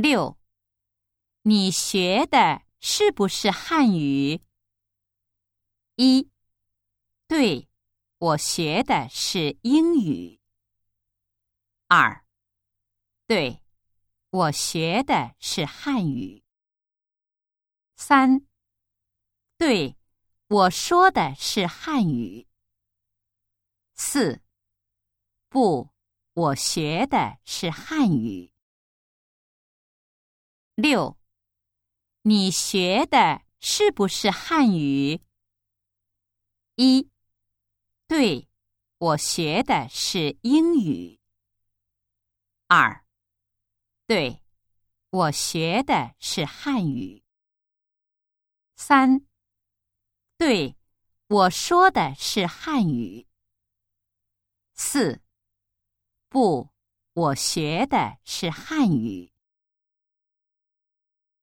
六，你学的是不是汉语？一，对，我学的是英语。二，对，我学的是汉语。三，对，我说的是汉语。四，不，我学的是汉语。六，你学的是不是汉语？一，对，我学的是英语。二，对，我学的是汉语。三，对，我说的是汉语。四，不，我学的是汉语。